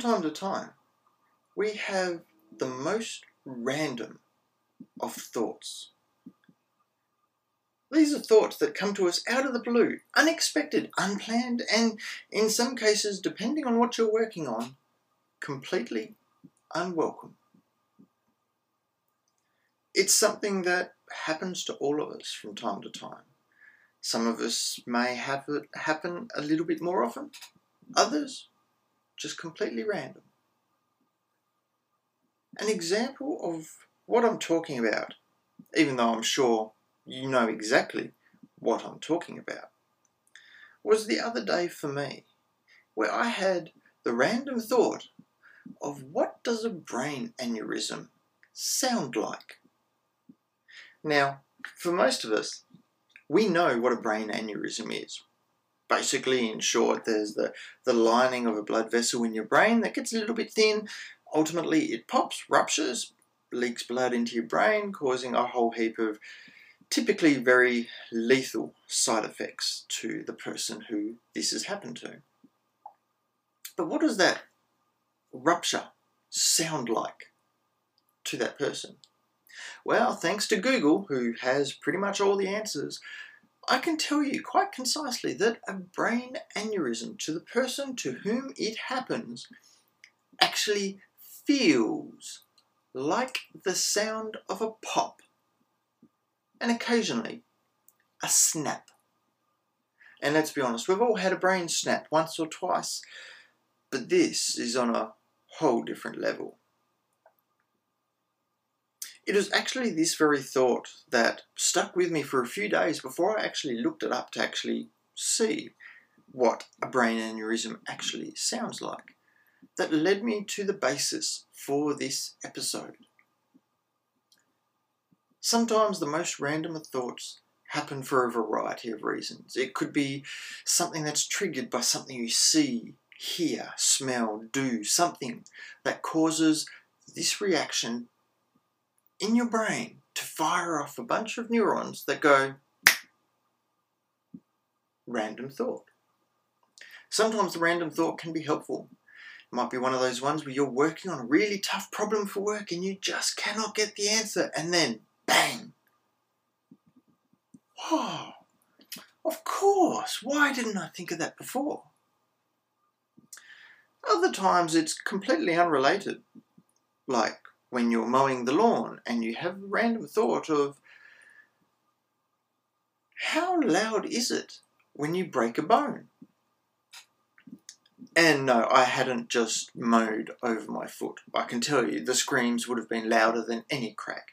time to time, we have the most random of thoughts. These are thoughts that come to us out of the blue, unexpected, unplanned, and in some cases, depending on what you're working on, completely unwelcome. It's something that happens to all of us from time to time. Some of us may have it happen a little bit more often, others just completely random. An example of what I'm talking about, even though I'm sure you know exactly what I'm talking about, was the other day for me, where I had the random thought of what does a brain aneurysm sound like? Now, for most of us, we know what a brain aneurysm is. Basically, in short, there's the, the lining of a blood vessel in your brain that gets a little bit thin. Ultimately, it pops, ruptures, leaks blood into your brain, causing a whole heap of typically very lethal side effects to the person who this has happened to. But what does that rupture sound like to that person? Well, thanks to Google, who has pretty much all the answers, I can tell you quite concisely that a brain aneurysm to the person to whom it happens actually feels like the sound of a pop and occasionally a snap. And let's be honest, we've all had a brain snap once or twice, but this is on a whole different level. It was actually this very thought that stuck with me for a few days before I actually looked it up to actually see what a brain aneurysm actually sounds like that led me to the basis for this episode. Sometimes the most random of thoughts happen for a variety of reasons. It could be something that's triggered by something you see, hear, smell, do, something that causes this reaction in your brain to fire off a bunch of neurons that go random thought. Sometimes the random thought can be helpful. It might be one of those ones where you're working on a really tough problem for work and you just cannot get the answer, and then bang! Oh, of course! Why didn't I think of that before? Other times it's completely unrelated, like when you're mowing the lawn and you have a random thought of how loud is it when you break a bone? And no, I hadn't just mowed over my foot. I can tell you the screams would have been louder than any crack.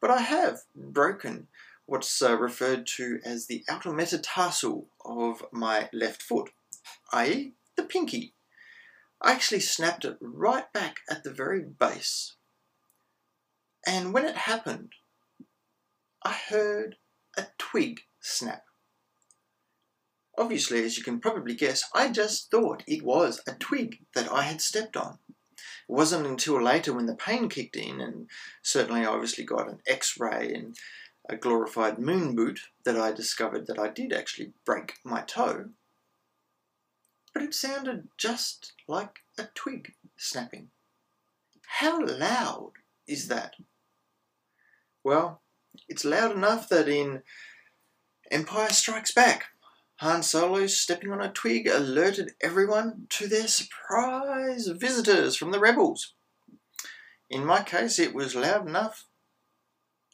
But I have broken what's uh, referred to as the outer metatarsal of my left foot, i.e., the pinky. I actually snapped it right back at the very base. And when it happened, I heard a twig snap. Obviously, as you can probably guess, I just thought it was a twig that I had stepped on. It wasn't until later when the pain kicked in, and certainly I obviously got an x ray and a glorified moon boot, that I discovered that I did actually break my toe. But it sounded just like a twig snapping. How loud is that? Well, it's loud enough that in Empire Strikes Back, Han Solo stepping on a twig alerted everyone to their surprise visitors from the rebels. In my case, it was loud enough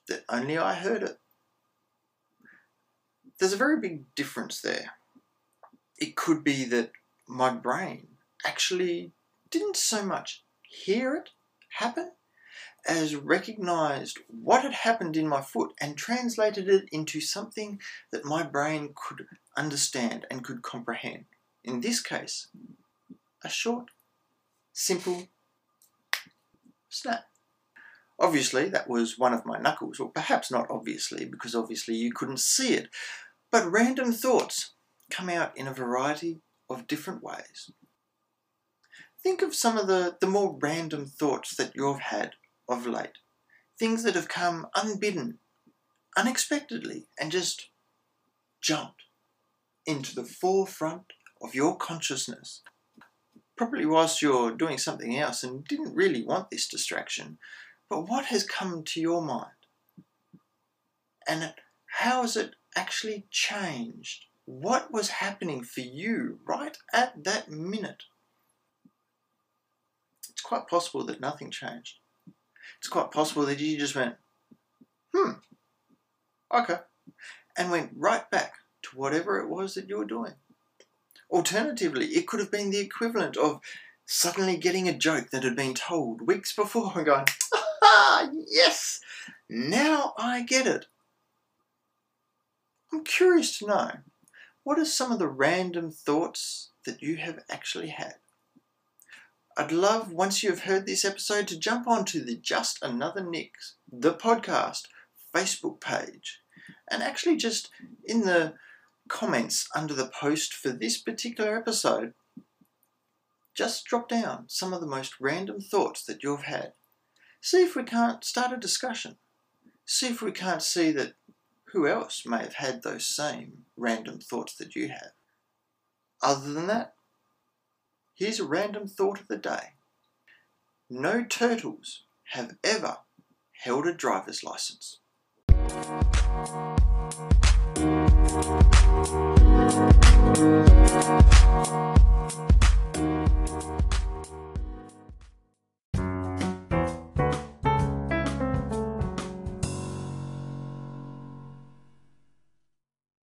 that only I heard it. There's a very big difference there. It could be that my brain actually didn't so much hear it happen as recognized what had happened in my foot and translated it into something that my brain could understand and could comprehend. In this case, a short, simple snap. Obviously, that was one of my knuckles, or perhaps not obviously, because obviously you couldn't see it. But random thoughts come out in a variety of different ways. Think of some of the, the more random thoughts that you've had of late. Things that have come unbidden, unexpectedly, and just jumped into the forefront of your consciousness. probably whilst you're doing something else and didn't really want this distraction, but what has come to your mind? And how has it actually changed? What was happening for you right at that minute? It's quite possible that nothing changed. It's quite possible that you just went, hmm, okay, and went right back to whatever it was that you were doing. Alternatively, it could have been the equivalent of suddenly getting a joke that had been told weeks before and going, ah, yes, now I get it. I'm curious to know what are some of the random thoughts that you have actually had? I'd love, once you've heard this episode, to jump onto the Just Another Nick's, the podcast, Facebook page, and actually just in the comments under the post for this particular episode, just drop down some of the most random thoughts that you've had. See if we can't start a discussion. See if we can't see that who else may have had those same random thoughts that you have. Other than that, Here's a random thought of the day. No turtles have ever held a driver's license.